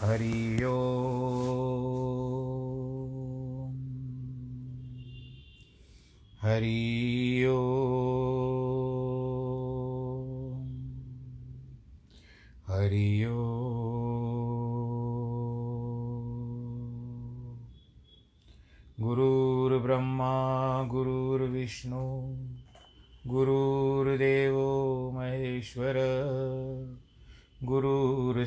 हरि ओ। हरि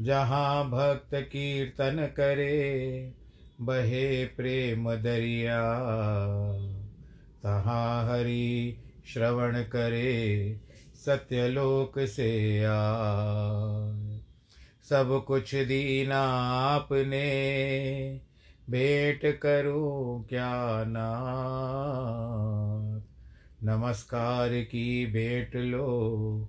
जहाँ भक्त कीर्तन करे, बहे प्रेम दरिया। तहाँ हरि श्रवण करे, सत्यलोक से आ सब कुछ दीना आपने, भेंट करूँ क्या ना नमस्कार की भेंट लो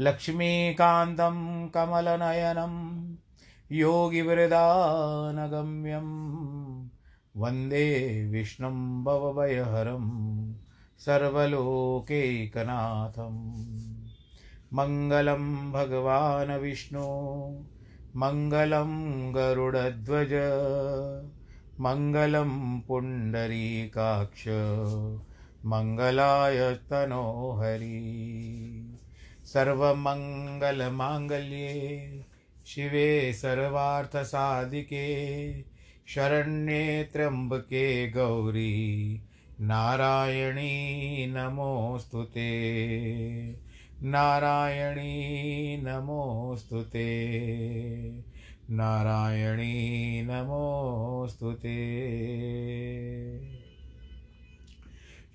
लक्ष्मीकान्तं कमलनयनं योगिवृदानगम्यं वंदे विष्णुं भवभयहरं सर्वलोकैकनाथम् मङ्गलं भगवान् विष्णु, मङ्गलं गरुडध्वज, मङ्गलं पुण्डरीकाक्ष, मङ्गलाय तनोहरि। सर्वमङ्गलमाङ्गल्ये शिवे सर्वार्थसाधिके शरण्ये त्र्यम्बके गौरी, नारायणी नमोऽस्तु ते। नारायणी नमोऽस्तु ते। नारायणी नमोऽस्तु ते।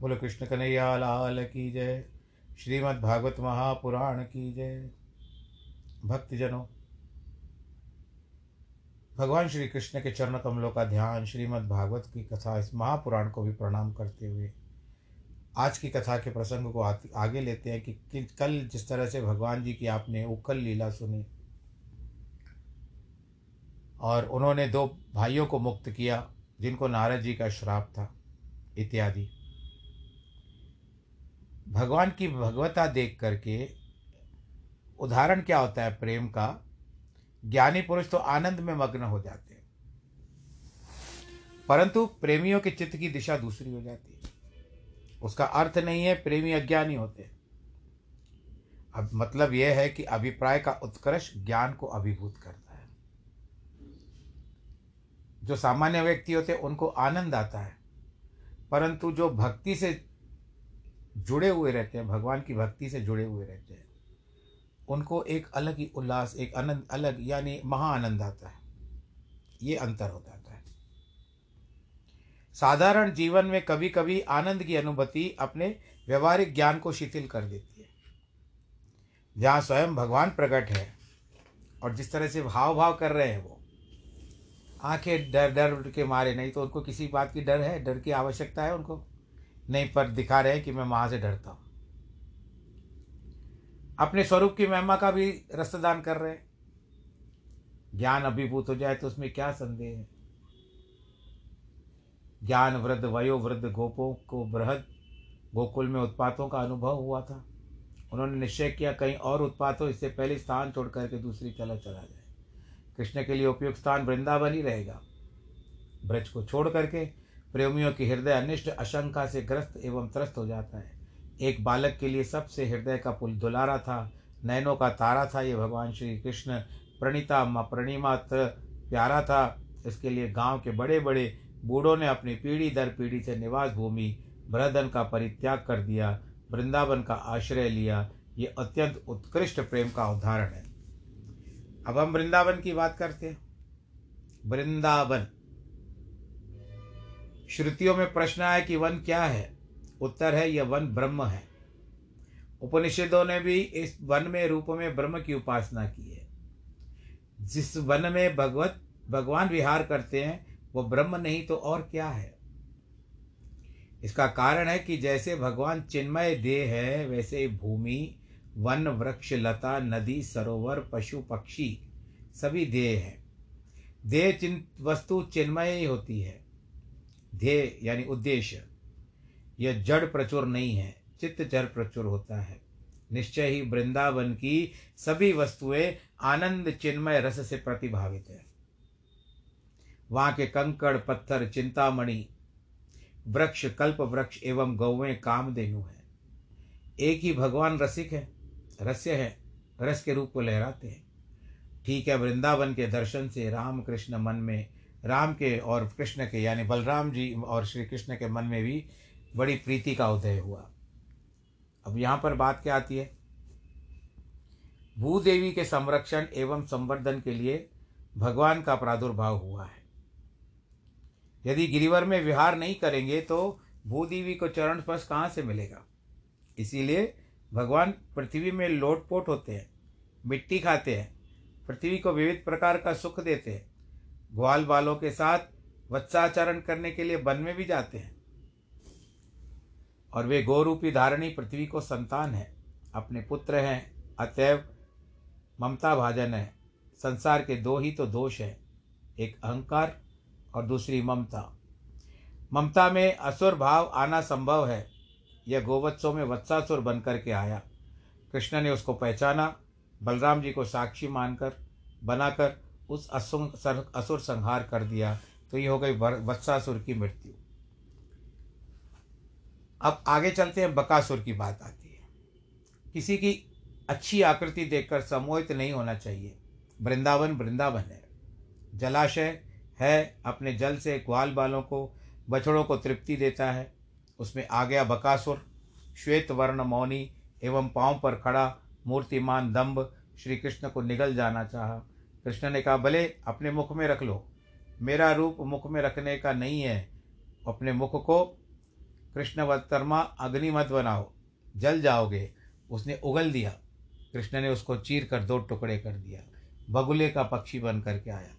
बोलो कृष्ण कन्हैया लाल की जय। श्रीमद् भागवत महापुराण की जय। भक्तजनों भगवान श्री कृष्ण के चरण कमलों का ध्यान श्रीमद् भागवत की कथा इस महापुराण को भी प्रणाम करते हुए आज की कथा के प्रसंग को आगे लेते हैं कि, कल जिस तरह से भगवान जी की आपने उकल लीला सुनी और उन्होंने दो भाइयों को मुक्त किया जिनको नारद जी का श्राप था इत्यादि। भगवान की भगवता देख करके उदाहरण क्या होता है प्रेम का? ज्ञानी पुरुष तो आनंद में मग्न हो जाते हैं। परंतु प्रेमियों के चित्त की दिशा दूसरी हो जाती है। उसका अर्थ नहीं है प्रेमी अज्ञानी होते अब मतलब यह है कि अभिप्राय का उत्कर्ष ज्ञान को अभिभूत करता है। जो सामान्य व्यक्ति होते हैं, उनको आनंद आता है। परंतु जो भक्ति से जुड़े हुए रहते हैं, भगवान की भक्ति से जुड़े हुए रहते हैं। उनको एक अलग ही उल्लास, एक आनंद, अलग यानी महा आनंद आता है। ये अंतर हो जाता है। साधारण जीवन में कभी कभी आनंद की अनुभूति अपने व्यवहारिक ज्ञान को शिथिल कर देती है। जहाँ स्वयं भगवान प्रकट है और जिस तरह से भाव भाव कर रहे हैं वो, आँखें डर डर के मारे, नहीं तो उनको किसी बात की डर है? डर की आवश्यकता है उनको? नहीं, पर दिखा रहे कि मैं वहाँ से डरता हूँ। अपने स्वरूप की महिमा का भी रस्तदान कर रहे ज्ञान अभिभूत हो जाए तो उसमें क्या संदेह है? ज्ञान वृद्ध, वयो वृद्ध, गोपों को बृहद, गोकुल में उत्पातों का अनुभव हुआ था। उन्होंने निश्चय किया, कहीं और उत्पात इससे पहले स्थान छोड़ करके दूसरी चला चला जाए। कृष्ण के लिए उपयुक्त स्थान वृंदावन ही रहेगा। ब्रज को छोड़ करके प्रेमियों की हृदय अनिष्ट, आशंका से ग्रस्त एवं त्रस्त हो जाता है। एक बालक के लिए सबसे हृदय का पुल दुलारा था, नयनों का तारा था, ये भगवान श्री कृष्ण प्रणीता प्रणिमात्र प्यारा था। इसके लिए गाँव के बड़े बड़े बूढ़ों ने अपनी पीढ़ी दर पीढ़ी से निवास भूमि, बृहदन का परित्याग कर दिया, वृंदावन का आश्रय लिया। ये अत्यंत उत्कृष्ट प्रेम का उदाहरण है। अब हम वृंदावन की बात करते हैं। वृंदावन श्रुतियों में प्रश्न आया कि वन क्या है? उत्तर है, यह वन ब्रह्म है। उपनिषदों ने भी इस वन में रूप में ब्रह्म की उपासना की है। जिस वन में भगवत, भगवान विहार करते हैं, वो ब्रह्म नहीं तो और क्या है? इसका कारण है कि जैसे भगवान चिन्मय देह है, वैसे भूमि, वन, वृक्ष, लता, नदी, सरोवर, पशु, पक्षी, सभी देह है। देह चिन, वस्तु चिन्मय ही होती है। ध्येय यानी उद्देश्य। यह जड़ प्रचुर नहीं है, चित्त जड़ प्रचुर होता है। निश्चय ही वृंदावन की सभी वस्तुएँ आनंद चिन्मय रस से प्रतिभावित है। वहाँ के कंकड़, पत्थर, चिंतामणि, वृक्ष, कल्प वृक्ष एवं गौवें कामधेनु है। एक ही भगवान रसिक है, रस्य है, रस के रूप को लहराते हैं। ठीक है, वृंदावन के दर्शन से राम कृष्ण मन में राम के और कृष्ण के, यानी बलराम जी और श्री कृष्ण के मन में भी बड़ी प्रीति का उदय हुआ। अब यहाँ पर बात क्या आती है? भूदेवी के संरक्षण एवं संवर्धन के लिए भगवान का प्रादुर्भाव हुआ है। यदि गिरिवर में विहार नहीं करेंगे तो भूदेवी को चरण स्पर्श कहाँ से मिलेगा? इसीलिए भगवान पृथ्वी में लोटपोट होते हैं, मिट्टी खाते हैं, पृथ्वी को विविध प्रकार का सुख देते हैं। ग्वाल बालों के साथ वत्साचरण करने के लिए वन में भी जाते हैं। और वे गोरूपी धारणी पृथ्वी को संतान है। अपने पुत्र हैं, अतएव ममता भाजन है। संसार के दो ही तो दोष हैं, एक अहंकार और दूसरी ममता। ममता में असुर भाव आना संभव है। यह गोवत्सों में वत्सासुर बन के आया। कृष्ण ने उसको पहचाना, बलराम जी को साक्षी मानकर, बनाकर उस असुर असुर संहार कर दिया तो ये हो गई वत्सासुर की मृत्यु। अब आगे चलते हैं, बकासुर की बात आती है। किसी की अच्छी आकृति देखकर सम्मोहित नहीं होना चाहिए। वृंदावन वृंदावन है। जलाशय है, अपने जल से ग्वाल बालों को, बछड़ों को तृप्ति देता है। उसमें आ गया बकासुर, श्वेत वर्ण मौनी एवं पाँव पर खड़ा मूर्तिमान दम्भ श्री कृष्ण को निगल जाना चाहा। कृष्ण ने कहा, भले, अपने मुख में रख लो। मेरा रूप मुख में रखने का नहीं है। अपने मुख को कृष्ण वत्तरमा अग्नि मत बनाओ। जल जाओगे। उसने उगल दिया। कृष्ण ने उसको चीर कर दो टुकड़े कर दिया। बगुले का पक्षी बन करके आया।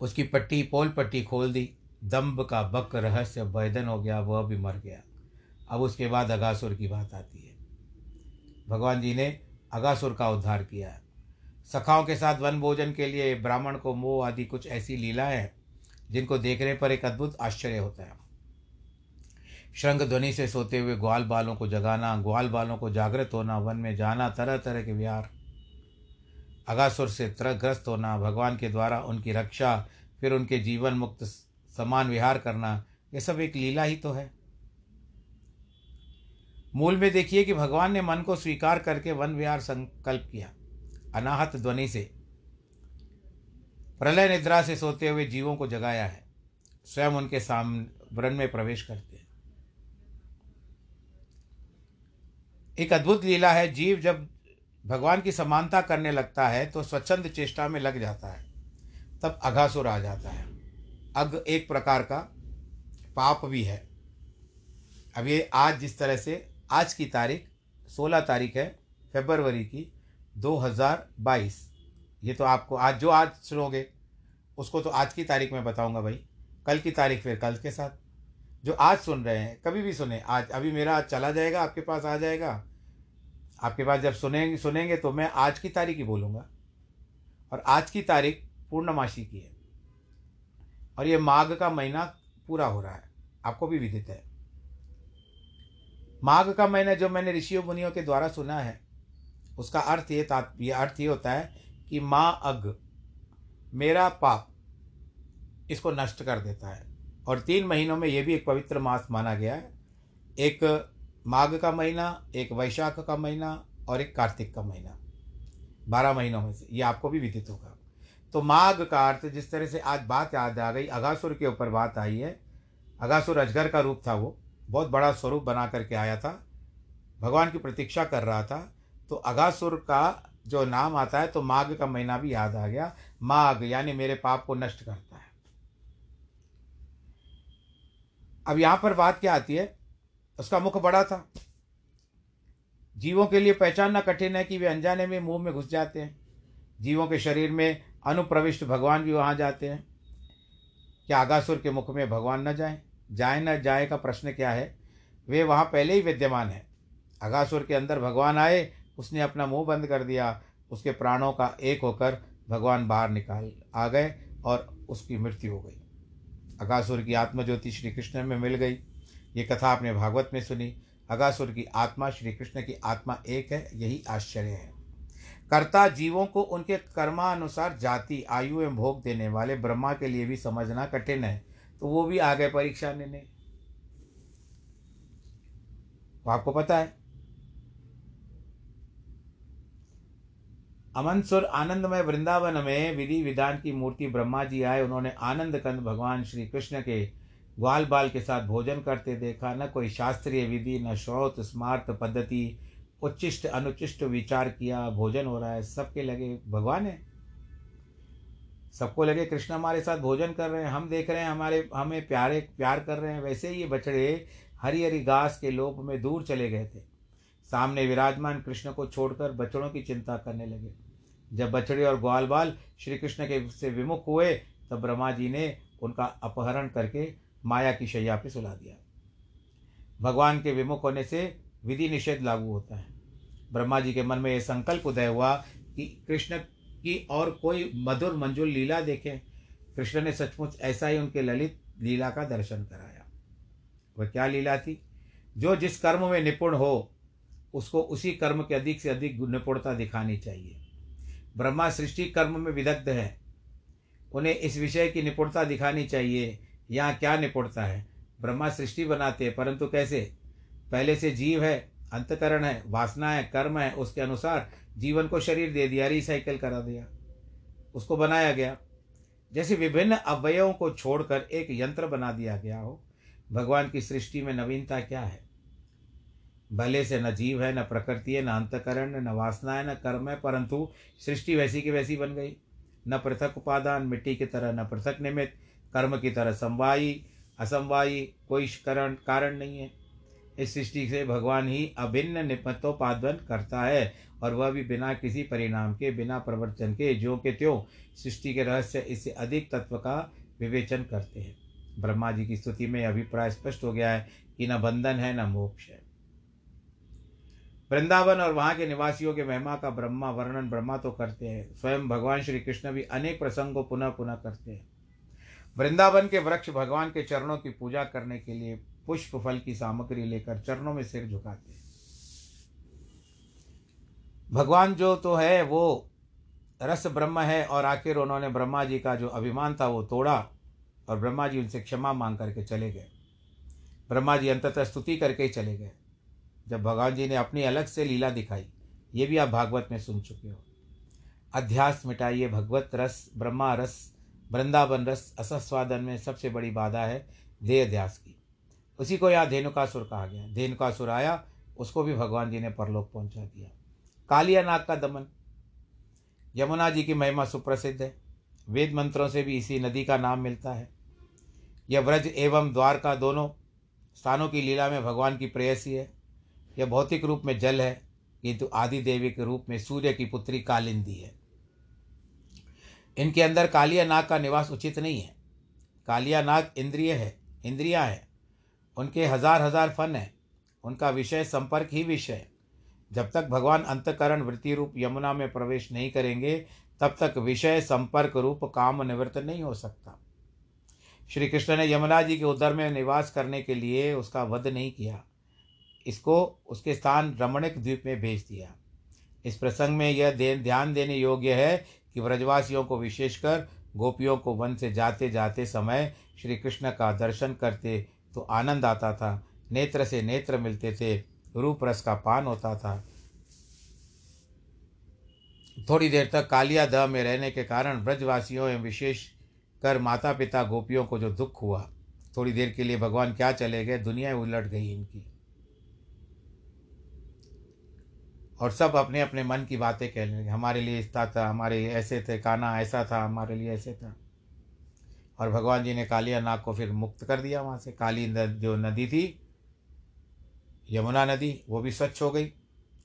उसकी पट्टी, पोल पट्टी खोल दी। दम्ब का बक रहस्य वैदन हो गया, वह भी मर गया। अब उसके बाद अगासुर की बात आती है। भगवान जी ने अगासुर का उद्धार किया। है सखाओं के साथ वन भोजन के लिए ब्राह्मण को मोह आदि कुछ ऐसी लीलाएँ हैं, जिनको देखने पर एक अद्भुत आश्चर्य होता है। श्रृंग ध्वनि से सोते हुए ग्वाल बालों को जगाना, ग्वाल बालों को जागृत होना, वन में जाना तरह तरह के विहार अगासुर से त्रग्रस्त होना, भगवान के द्वारा उनकी रक्षा, फिर उनके जीवन मुक्त समान विहार करना, ये सब एक लीला ही तो है। मूल में देखिए कि भगवान ने मन को स्वीकार करके वन विहार संकल्प किया। अनाहत ध्वनि से, प्रलय निद्रा से सोते हुए जीवों को जगाया है, स्वयं उनके सामने व्रण में प्रवेश करते हैं। एक अद्भुत लीला है, जीव जब भगवान की समानता करने लगता है तो स्वच्छंद चेष्टा में लग जाता है, तब अघासुर आ जाता है। अग एक प्रकार का पाप भी है। अब ये आज जिस तरह से, आज की तारीख, सोलह तारीख है फेबरवरी की 2022 ये तो आपको आज, जो आज सुनोगे, उसको तो आज की तारीख में बताऊँगा भाई। कल की तारीख फिर कल के साथ। जो आज सुन रहे हैं, कभी भी सुने, आज, अभी मेरा आज चला जाएगा, आपके पास आ जाएगा। आपके पास जब सुनेंगे सुनेंगे तो मैं आज की तारीख ही बोलूँगा। और आज की तारीख पूर्णमासी की है। और ये माघ का महीना पूरा हो रहा है। आपको भी विदित है। माघ का महीना जो मैंने ऋषियों, मुनियों के द्वारा सुना है उसका अर्थ ये ये अर्थ ये होता है कि माँ अग, मेरा पाप इसको नष्ट कर देता है। और तीन महीनों में ये भी एक पवित्र मास माना गया है। एक माघ का महीना, एक वैशाख का महीना और एक कार्तिक का महीना। बारह महीनों में से, ये आपको भी विदित होगा। तो माघ का अर्थ जिस तरह से आज बात याद आ गई, अगासुर के ऊपर बात आई है। अगासुर अजगर का रूप था वो, बहुत बड़ा स्वरूप बना करके आया था। भगवान की प्रतीक्षा कर रहा था तो अगासुर का जो नाम आता है तो माघ का महीना भी याद आ गया। माघ यानी मेरे पाप को नष्ट करता है। अब यहाँ पर बात क्या आती है? उसका मुख बड़ा था। जीवों के लिए पहचानना कठिन है कि वे अनजाने में मुँह में घुस जाते हैं। जीवों के शरीर में अनुप्रविष्ट भगवान भी वहाँ जाते हैं। क्या आगासुर के मुख में भगवान न जाए? जाए न जाए का प्रश्न क्या है? वे वहाँ पहले ही विद्यमान है। अगासुर के अंदर भगवान आए उसने अपना मुँह बंद कर दिया, उसके प्राणों का एक होकर भगवान बाहर निकाल आ गए और उसकी मृत्यु हो गई। अगासुर की आत्मज्योति श्री कृष्ण में मिल गई। ये कथा आपने भागवत में सुनी। अगासुर की आत्मा श्री कृष्ण की आत्मा एक है, यही आश्चर्य है। कर्ता जीवों को उनके कर्मानुसार जाति, आयु एवं भोग देने वाले ब्रह्मा के लिए भी समझना कठिन है तो वो भी आ गए परीक्षा लेने। तो आपको पता है अमन सुर आनंदमय वृंदावन में विधि विधान की मूर्ति ब्रह्मा जी आए। उन्होंने आनंद कंद भगवान श्री कृष्ण के ग्वाल बाल के साथ भोजन करते देखा। न कोई शास्त्रीय विधि, न श्रोत, स्मार्त पद्धति, उच्चिष्ट, अनुचिष्ट विचार किया। भोजन हो रहा है। सबके लगे, भगवान है? सबको लगे, कृष्ण हमारे साथ भोजन कर रहे हैं। हम देख रहे हैं, हमारे, हमें प्यारे, प्यार कर रहे हैं। वैसे ही ये बछड़े हरी हरी घास के लोप में दूर चले गए थे। सामने विराजमान कृष्ण को छोड़कर बछड़ों की चिंता करने लगे। जब बछड़े और ग्वाल बाल श्री कृष्ण के से विमुख हुए, तब ब्रह्मा जी ने उनका अपहरण करके माया की शैया पर सुला दिया। भगवान के विमुख होने से विधि निषेध लागू होता है। ब्रह्मा जी के मन में यह संकल्प उदय हुआ कि कृष्ण की और कोई मधुर मंजुल लीला देखें। कृष्ण ने सचमुच ऐसा ही उनके ललित लीला का दर्शन कराया। वह क्या लीला थी? जो जिस कर्म में निपुण हो उसको उसी कर्म के अधिक से अधिक निपुणता दिखानी चाहिए। ब्रह्मा सृष्टि कर्म में विदग्ध है। उन्हें इस विषय की निपुणता दिखानी चाहिए। यहाँ क्या निपुणता है? ब्रह्मा सृष्टि बनाते हैं, परंतु कैसे? पहले से जीव है, अंतकरण है, वासना है, कर्म है, उसके अनुसार जीवन को शरीर दे दिया रिसाइकिल करा दिया, उसको बनाया गया। जैसे विभिन्न अवयवों को छोड़कर एक यंत्र बना दिया गया हो, भगवान की सृष्टि में नवीनता क्या है? भले से न जीव है, न प्रकृति है, न अंतकरण न वासना है, न कर्म है, परंतु सृष्टि वैसी की वैसी बन गई। न पृथक उपादान, मिट्टी की तरह न पृथक निमित्त, कर्म की तरह समवायी, असमवायी, कोई करण, कारण नहीं है। इस सृष्टि से भगवान ही अभिन्न निपत्तोपादन करता है, और वह भी बिना किसी परिणाम के, बिना प्रवर्तन के जो के त्यों सृष्टि के रहस्य, इससे अधिक तत्व का विवेचन करते हैं। ब्रह्मा जी की स्तुति में अभिप्राय स्पष्ट हो गया है कि न बंधन है, न मोक्ष है। वृंदावन और वहाँ के निवासियों के महिमा का ब्रह्मा वर्णन ब्रह्मा तो करते हैं। स्वयं भगवान श्री कृष्ण भी अनेक प्रसंगों पुनः पुनः करते हैं। वृंदावन के वृक्ष भगवान के चरणों की पूजा करने के लिए पुष्प फल की सामग्री लेकर चरणों में सिर झुकाते हैं। भगवान जो तो है, वो रस ब्रह्म है और आखिर उन्होंने ब्रह्मा जी का जो अभिमान था वो तोड़ा और ब्रह्मा जी उनसे क्षमा मांग करके चले गए। ब्रह्मा जी अंततः स्तुति करके ही चले गए। जब भगवान जी ने अपनी अलग से लीला दिखाई, ये भी आप भागवत में सुन चुके हो। अध्यास मिटाइए, भगवत रस, ब्रह्मा रस, वृंदावन रस, असस्वादन में सबसे बड़ी बाधा है देह अध्यास की। उसी को यहाँ धेनुकासुर कहा गया धेनुकासुर आया, उसको भी भगवान जी ने परलोक पहुँचा दिया। कालिया नाग का दमन। यमुना जी की महिमा सुप्रसिद्ध है। वेद मंत्रों से भी इसी नदी का नाम मिलता है। यह व्रज एवं द्वारका दोनों स्थानों की लीला में भगवान की प्रेयसी है। यह भौतिक रूप में जल है किंतु आदि देवी के रूप में सूर्य की पुत्री कालिंदी है। इनके अंदर कालिया नाग का निवास उचित नहीं है। कालिया नाग इंद्रिय है, इंद्रिया है। उनके हज़ार हज़ार फन हैं। उनका विषय संपर्क ही विषय है। जब तक भगवान अंतकरण वृत्ति रूप यमुना में प्रवेश नहीं करेंगे, तब तक विषय संपर्क रूप काम निवृत्त नहीं हो सकता। श्री कृष्ण ने यमुना जी के उदर में निवास करने के लिए उसका वध नहीं किया। इसको उसके स्थान रमणिक द्वीप में भेज दिया। इस प्रसंग में यह दे, ध्यान देने योग्य है कि व्रजवासियों को विशेषकर गोपियों को वन से जाते जाते समय श्री कृष्ण का दर्शन करते तो आनंद आता था। नेत्र से नेत्र मिलते थे रूप रस का पान होता था। थोड़ी देर तक कालिया दह में रहने के कारण ब्रजवासियों एवं विशेष कर माता पिता गोपियों को जो दुख हुआ थोड़ी देर के लिए भगवान क्या चले गए दुनिया उलट गई इनकी। और सब अपने अपने मन की बातें कहने लगे हमारे लिए इस्ता था, हमारे ऐसे थे काना ऐसा था, हमारे लिए ऐसे था। और भगवान जी ने कालिया नाग को फिर मुक्त कर दिया वहाँ से। काली जो नदी थी, यमुना नदी, वो भी स्वच्छ हो गई।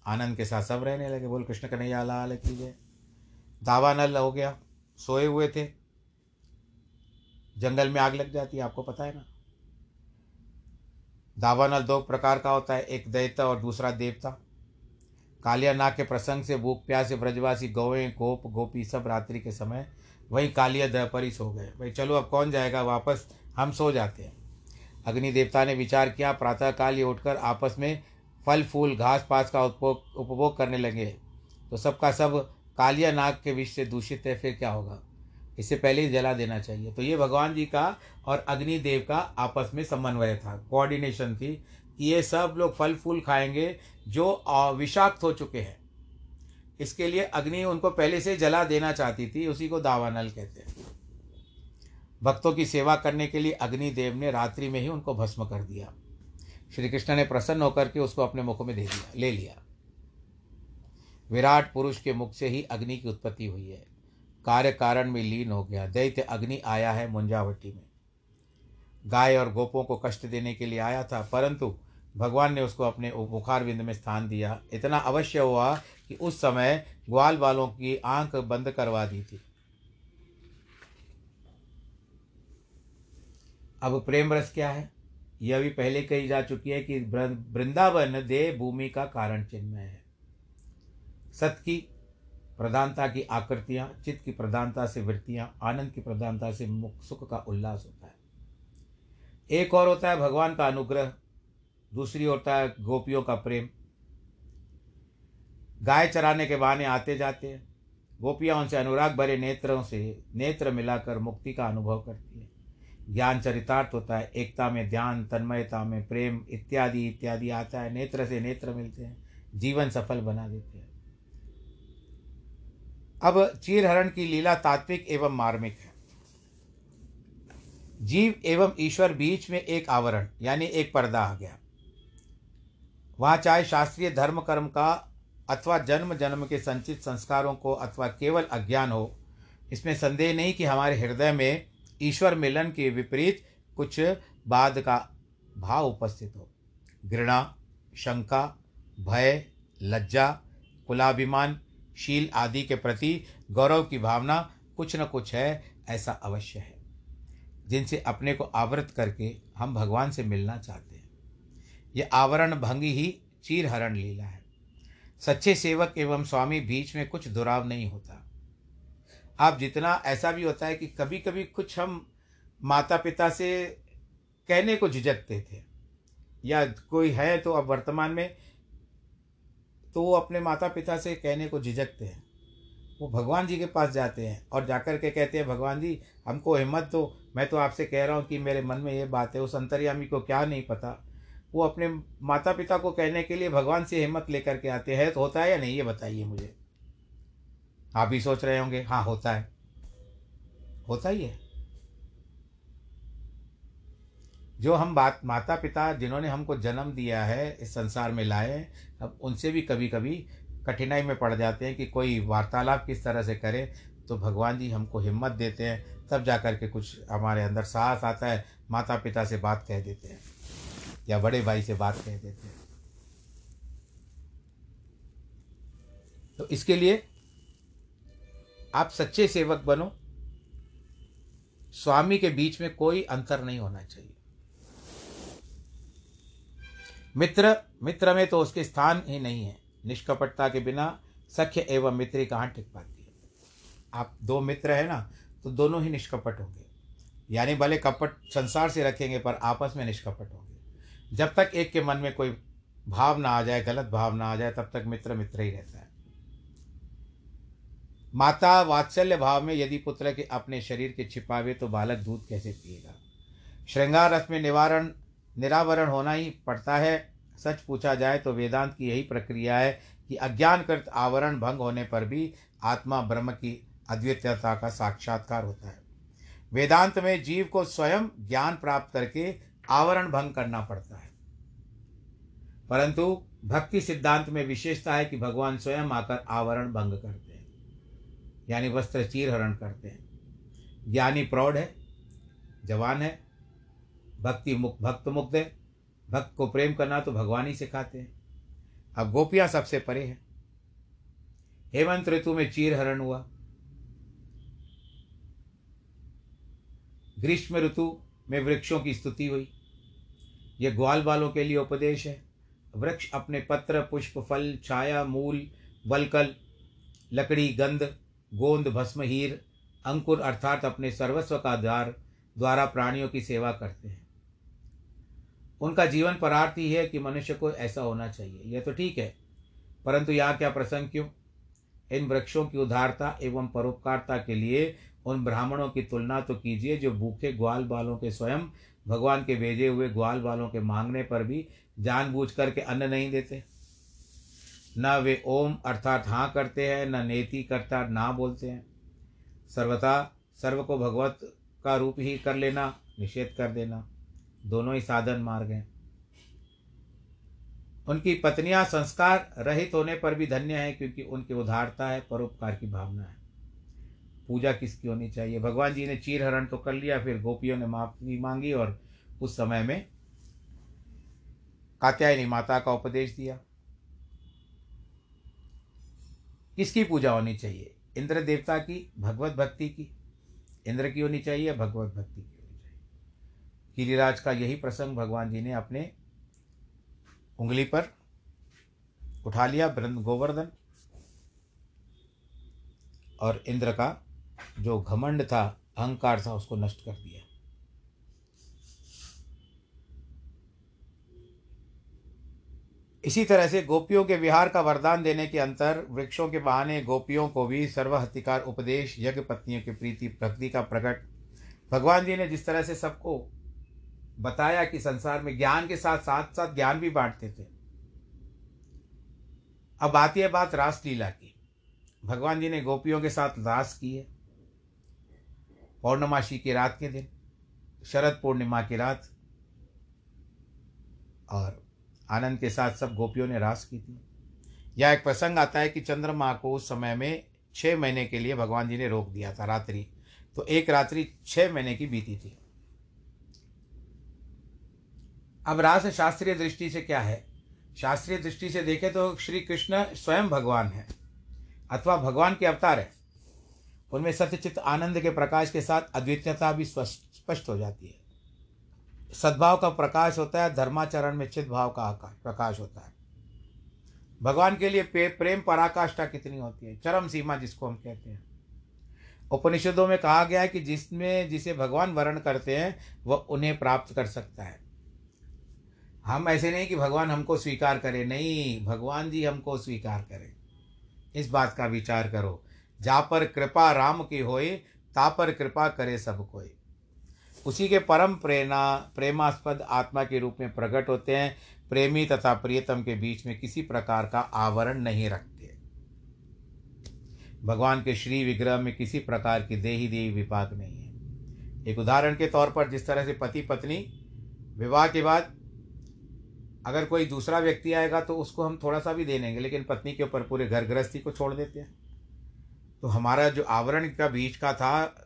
आनंद के साथ सब रहने लगे। बोल, कृष्ण कन्हैया, लाल कीजिए। दावा नल हो गया। सोए हुए थे। जंगल में आग लग जाती है, आपको पता है ना? दावानल दो प्रकार का होता है। एक दैत्य और दूसरा देवता। कालिया नाग के प्रसंग से भूख, प्यास ब्रजवासी, गौएँ, गोप, गोपी सब रात्रि के समय वही कालिया दह पर ही सो गए। भाई, चलो अब कौन जाएगा वापस? हम सो जाते हैं। अग्नि देवता ने विचार किया, प्रातःकाल ही उठकर आपस में फल, फूल, घास, पास का उपभोग उपभोग करने लगे। तो सबका सब कालिया नाग के विष से दूषित है, फिर क्या होगा? इससे पहले ही जला देना चाहिए। तो ये भगवान जी का और अग्निदेव का आपस में समन्वय था कोऑर्डिनेशन थी। ये सब लोग फल फूल खाएँगे जो विषाक्त हो चुके हैं। इसके लिए अग्नि उनको पहले से जला देना चाहती थी, उसी को दावानल कहते हैं। भक्तों की सेवा करने के लिए अग्निदेव ने रात्रि में ही उनको भस्म कर दिया। श्री कृष्ण ने प्रसन्न होकर के उसको अपने मुख में दे दिया, ले लिया। विराट पुरुष के मुख से ही अग्नि की उत्पत्ति हुई है। कार्य कारण में लीन हो गया। दैत्य अग्नि आया है मुंजावटी में। गाय और गोपों को कष्ट देने के लिए आया था, परंतु भगवान ने उसको अपने मुखार बिंद में स्थान दिया। इतना अवश्य हुआ कि उस समय ग्वाल वालों की आँख बंद करवा दी थी। अब प्रेम रस क्या है? यह भी पहले कही जा चुकी है कि वृंदावन दे भूमि का कारण चिन्ह है। सत की प्रधानता की आकृतियाँ, चित्त की प्रधानता से वृत्तियाँ, आनंद की प्रधानता से मुख सुख का उल्लास होता है। एक और होता है भगवान का अनुग्रह। दूसरी होता है गोपियों का प्रेम। गाय चराने के बहाने आते जाते हैं। गोपियाँ उनसे अनुराग भरे नेत्रों से, नेत्र मिलाकर मुक्ति का अनुभव करती है। ज्ञान चरितार्थ होता है, एकता में ध्यान, तन्मयता में प्रेम, इत्यादि इत्यादि आता है। नेत्र से नेत्र मिलते हैं, जीवन सफल बना देते हैं। अब चीरहरण की लीला तात्विक एवं मार्मिक है। जीव एवं ईश्वर बीच में एक आवरण, यानी एक पर्दा आ गया। वहाँ चाहे शास्त्रीय धर्म कर्म का अथवा जन्म जन्म के संचित संस्कारों को अथवा केवल अज्ञान हो, इसमें संदेह नहीं कि हमारे हृदय में ईश्वर मिलन के विपरीत कुछ बाद का भाव उपस्थित हो। घृणा, शंका, भय, लज्जा, कुलाभिमान, शील आदि के प्रति गौरव की भावना कुछ न कुछ है, ऐसा अवश्य है। जिनसे अपने को आवृत करके हम भगवान से मिलना चाहते ये आवरण भंगी ही चीर हरण लीला है। सच्चे सेवक एवं स्वामी बीच में कुछ दुराव नहीं होता। आप जितना, ऐसा भी होता है कि कभी कभी कुछ हम माता पिता से कहने को झिझकते थे। या कोई है तो अब वर्तमान में तो वो अपने माता पिता से कहने को झिझकते हैं। वो भगवान जी के पास जाते हैं और जाकर के कहते हैं, भगवान जी, हमको हिम्मत दो। मैं तो आपसे कह रहा हूँ कि मेरे मन में ये बात है, उस अंतर्यामी को क्या नहीं पता? वो अपने माता पिता को कहने के लिए भगवान से हिम्मत लेकर के आते हैं तो होता है या नहीं, ये बताइए मुझे। आप भी सोच रहे होंगे हाँ होता है। होता ही है। जो हम बात माता पिता जिन्होंने हमको जन्म दिया है, इस संसार में लाए अब उनसे भी कभी कभी कठिनाई में पड़ जाते हैं कि कोई वार्तालाप किस तरह से करे तो भगवान जी हमको हिम्मत देते हैं, तब जा कर के कुछ हमारे अंदर साहस आता है माता पिता से बात कह देते हैं। या बड़े भाई से बात कह देते हैं। तो इसके लिए आप सच्चे सेवक बनो। स्वामी के बीच में कोई अंतर नहीं होना चाहिए। मित्र मित्र में तो उसके स्थान ही नहीं है। निष्कपटता के बिना सख्य एवं मित्री कहाँ टिक पाती है? आप दो मित्र हैं ना तो दोनों ही निष्कपट होंगे। यानी भले कपट संसार से रखेंगे, पर आपस में निष्कपट होंगे। जब तक एक के मन में कोई भाव ना आ जाए, गलत भाव ना आ जाए, तब तक मित्र मित्र ही रहता है। माता वात्सल्य भाव में यदि पुत्र के अपने शरीर के छिपावे तो बालक दूध कैसे पिएगा? श्रृंगार रस में निवारण, निरावरण होना ही पड़ता है। सच पूछा जाए तो वेदांत की यही प्रक्रिया है कि अज्ञानकृत आवरण भंग होने पर भी आत्मा ब्रह्म की अद्वितीयता का साक्षात्कार होता है। वेदांत में जीव को स्वयं ज्ञान प्राप्त करके आवरण भंग करना पड़ता है। परंतु भक्ति सिद्धांत में विशेषता है कि भगवान स्वयं आकर आवरण भंग करते हैं, यानी वस्त्र चीर हरण करते हैं। ज्ञानी प्रौढ़ है, जवान है, भक्ति मुक्त भक्त मुक्त है, भक्त को प्रेम करना तो भगवान ही सिखाते हैं। अब गोपियाँ सबसे परे हैं। हेमंत ऋतु में चीर हरण हुआ। ग्रीष्म ऋतु में वृक्षों की स्तुति हुई। यह ग्वाल बालों के लिए उपदेश है। वृक्ष अपने पत्र, पुष्प, फल, छाया, मूल, वलकल, लकड़ी, गंध, गोंद, भस्म, हीर, अंकुर अर्थात अपने सर्वस्व का द्वार द्वारा प्राणियों की सेवा करते हैं। उनका जीवन परार्थ ही है कि मनुष्य को ऐसा होना चाहिए। यह तो ठीक है, परंतु यहाँ क्या प्रसंग क्यों? इन वृक्षों की उदारता एवं परोपकारता के लिए उन ब्राह्मणों की तुलना तो कीजिए जो भूखे ग्वाल बालों के स्वयं भगवान के भेजे हुए ग्वाल बालों के मांगने पर भी जानबूझ करके अन्न नहीं देते। न वे ओम अर्थात हाँ करते हैं, न नेति करता, ना बोलते हैं। सर्वथा सर्व को भगवत का रूप ही कर लेना, निषेध कर देना। दोनों ही साधन मार्ग हैं। उनकी पत्नियाँ संस्कार रहित होने पर भी धन्य है, क्योंकि उनकी उदारता है, परोपकार की भावना है। पूजा किसकी होनी चाहिए? भगवान जी ने चीर हरण तो कर लिया, फिर गोपियों ने माफ़ी मांगी और उस समय में कात्यायनी माता का उपदेश दिया। किसकी पूजा होनी चाहिए? इंद्र देवता की, भगवत भक्ति की? इंद्र की होनी चाहिए भगवत भक्ति की होनी चाहिए? गिरिराज का यही प्रसंग भगवान जी ने अपने उंगली पर उठा लिया गोवर्धन और इंद्र का जो घमंड था, अहंकार था, उसको नष्ट कर दिया। इसी तरह से गोपियों के विहार का वरदान देने के अंतर, वृक्षों के बहाने गोपियों को भी सर्वहतिकार उपदेश यज्ञ पत्नियों की प्रीति भक्ति का प्रकट। भगवान जी ने जिस तरह से सबको बताया कि संसार में ज्ञान के साथ साथ साथ ज्ञान भी बांटते थे। अब आती है बात रासलीला की। भगवान जी ने गोपियों के साथ रास की है। पौर्णमासी की रात के दिन, शरद पूर्णिमा की रात, और आनंद के साथ सब गोपियों ने रास की थी। यह एक प्रसंग आता है कि चंद्रमा को उस समय में छः महीने के लिए भगवान जी ने रोक दिया था रात्रि। तो एक रात्रि छः महीने की बीती थी। अब रास शास्त्रीय दृष्टि से क्या है? शास्त्रीय दृष्टि से देखें तो श्री कृष्ण स्वयं भगवान है, अथवा भगवान के अवतार है। उनमें सत्यचित आनंद के प्रकाश के साथ अद्वितीयता भी स्पष्ट हो जाती है। सद्भाव का प्रकाश होता है, धर्माचरण में चित भाव का प्रकाश होता है। भगवान के लिए प्रेम पराकाष्ठा कितनी होती है? चरम सीमा जिसको हम कहते हैं। उपनिषदों में कहा गया है कि जिसमें, जिसे भगवान वर्ण करते हैं, वह उन्हें प्राप्त कर सकता है। हम ऐसे नहीं कि भगवान हमको स्वीकार करे। नहीं, भगवान जी हमको स्वीकार करें। इस बात का विचार करो। जा पर कृपा राम की होए ता पर कृपा करे सब कोई। उसी के परम प्रेरणा, प्रेमास्पद आत्मा के रूप में प्रकट होते हैं। प्रेमी तथा प्रियतम के बीच में किसी प्रकार का आवरण नहीं रखते। भगवान के श्री विग्रह में किसी प्रकार की देही देही विपाक नहीं है। एक उदाहरण के तौर पर जिस तरह से पति पत्नी विवाह के बाद अगर कोई दूसरा व्यक्ति आएगा तो उसको हम थोड़ा सा भी दे देंगे, लेकिन पत्नी के ऊपर पूरे घर गृहस्थी को छोड़ देते हैं। तो हमारा जो आवरण का बीच का था,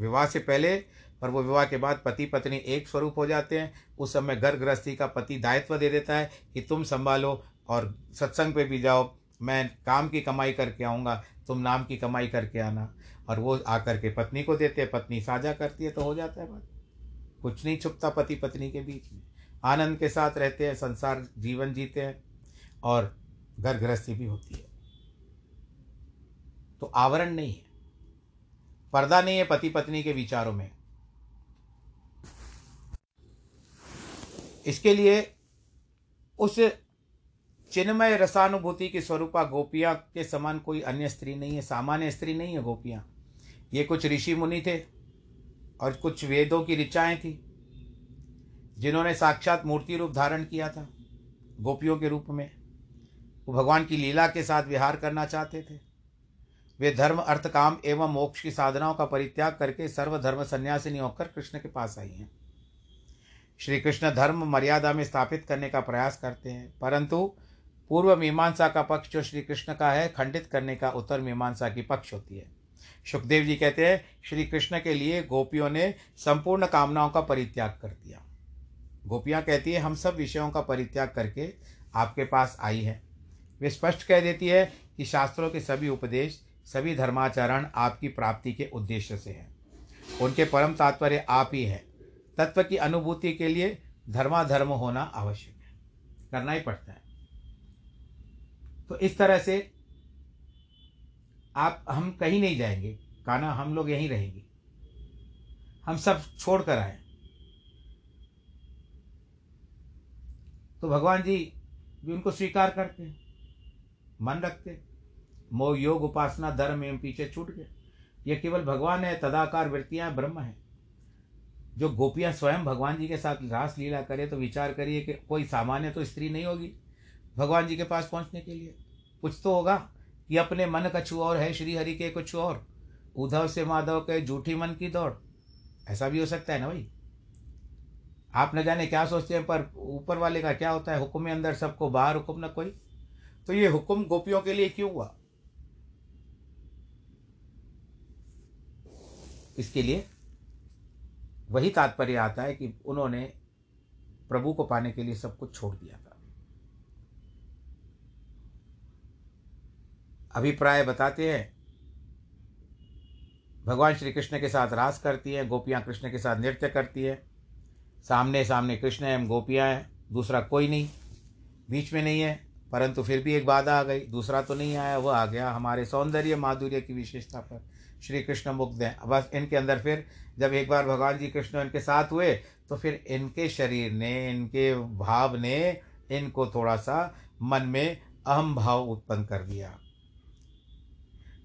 विवाह से पहले, पर वो विवाह के बाद पति पत्नी एक स्वरूप हो जाते हैं। उस समय घर गृहस्थी का पति दायित्व दे देता है कि तुम संभालो और सत्संग पे भी जाओ। मैं काम की कमाई करके आऊँगा, तुम नाम की कमाई करके आना। और वो आकर के पत्नी को देते हैं, पत्नी साझा करती है तो हो जाता है बात। कुछ नहीं छुपता पति पत्नी के बीच में। आनंद के साथ रहते हैं, संसार जीवन जीते हैं और घर गृहस्थी भी होती है। तो आवरण नहीं है। पर्दा नहीं है पति पत्नी के विचारों में। इसके लिए उस चिन्मय रसानुभूति की स्वरूपा गोपियाँ के समान कोई अन्य स्त्री नहीं है, सामान्य स्त्री नहीं है गोपियाँ। ये कुछ ऋषि मुनि थे और कुछ वेदों की ऋचाएँ थी, जिन्होंने साक्षात मूर्ति रूप धारण किया था गोपियों के रूप में। वो भगवान की लीला के साथ विहार करना चाहते थे। वे धर्म, अर्थ, काम एवं मोक्ष की साधनाओं का परित्याग करके सर्वधर्म संन्यासिनी होकर कृष्ण के पास आई हैं। श्री कृष्ण धर्म मर्यादा में स्थापित करने का प्रयास करते हैं, परंतु पूर्व मीमांसा का पक्ष जो श्री कृष्ण का है, खंडित करने का उत्तर मीमांसा की पक्ष होती है। सुखदेव जी कहते हैं, श्री कृष्ण के लिए गोपियों ने संपूर्ण कामनाओं का परित्याग कर दिया। गोपियाँ कहती है, हम सब विषयों का परित्याग करके आपके पास आई है। वे स्पष्ट कह देती है कि शास्त्रों के सभी उपदेश सभी धर्माचरण आपकी प्राप्ति के उद्देश्य से हैं। उनके परम तात्पर्य आप ही है। तत्व की अनुभूति के लिए धर्माधर्म होना आवश्यक है। करना ही पड़ता है। तो इस तरह से आप, हम कहीं नहीं जाएँगे। काना, हम लोग यहीं रहेंगे। हम सब छोड़ कर आए। तो भगवान जी भी उनको स्वीकार करते हैं। मन रखते मोह योग उपासना धर्म एवं पीछे छूट गए यह केवल भगवान है, तदाकार वृत्तियाँ ब्रह्म है। जो गोपियाँ स्वयं भगवान जी के साथ रास लीला करे तो विचार करिए कि कोई सामान्य तो स्त्री नहीं होगी भगवान जी के पास पहुँचने के लिए। कुछ तो होगा कि अपने मन कछु और है श्री हरि के कुछ और, उद्धव से माधव के झूठी मन की दौड़। ऐसा भी हो सकता है ना भाई? आप न जाने क्या सोचते हैं, पर ऊपर वाले का क्या होता है, हुक्म अंदर सबको बाहर हुक्म न कोई। तो ये हुक्म गोपियों के लिए क्यों हुआ? इसके लिए वही तात्पर्य आता है कि उन्होंने प्रभु को पाने के लिए सब कुछ छोड़ दिया था। अभिप्राय बताते हैं। भगवान श्री कृष्ण के साथ रास करती हैं, गोपियाँ कृष्ण के साथ नृत्य करती है। सामने सामने कृष्ण एवं गोपियाँ हैं, दूसरा कोई नहीं, बीच में नहीं है, परंतु फिर भी एक बाधा आ गई, दूसरा तो नहीं आया, वह आ गया हमारे सौंदर्य माधुर्य की विशेषता पर। श्री कृष्ण मुग्ध हैं बस इनके अंदर फिर जब एक बार भगवान जी कृष्ण इनके साथ हुए तो फिर इनके शरीर ने, इनके भाव ने इनको थोड़ा सा मन में अहम भाव उत्पन्न कर दिया।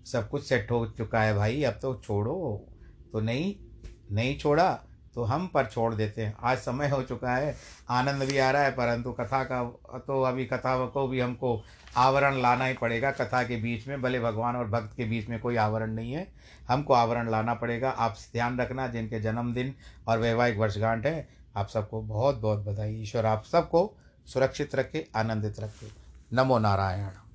सब कुछ सेट हो चुका है भाई, अब तो छोड़ो। तो नहीं नहीं छोड़ा तो हम पर छोड़ देते हैं। आज समय हो चुका है, आनंद भी आ रहा है, परंतु कथा का तो अभी कथा को भी हमको आवरण लाना ही पड़ेगा। कथा के बीच में, भले भगवान और भक्त के बीच में कोई आवरण नहीं है हमको आवरण लाना पड़ेगा। आप ध्यान रखना जिनके जन्मदिन और वैवाहिक वर्षगांठ है, आप सबको बहुत बहुत बधाई। ईश्वर आप सबको सुरक्षित रखे, आनंदित रखे। नमो नारायण।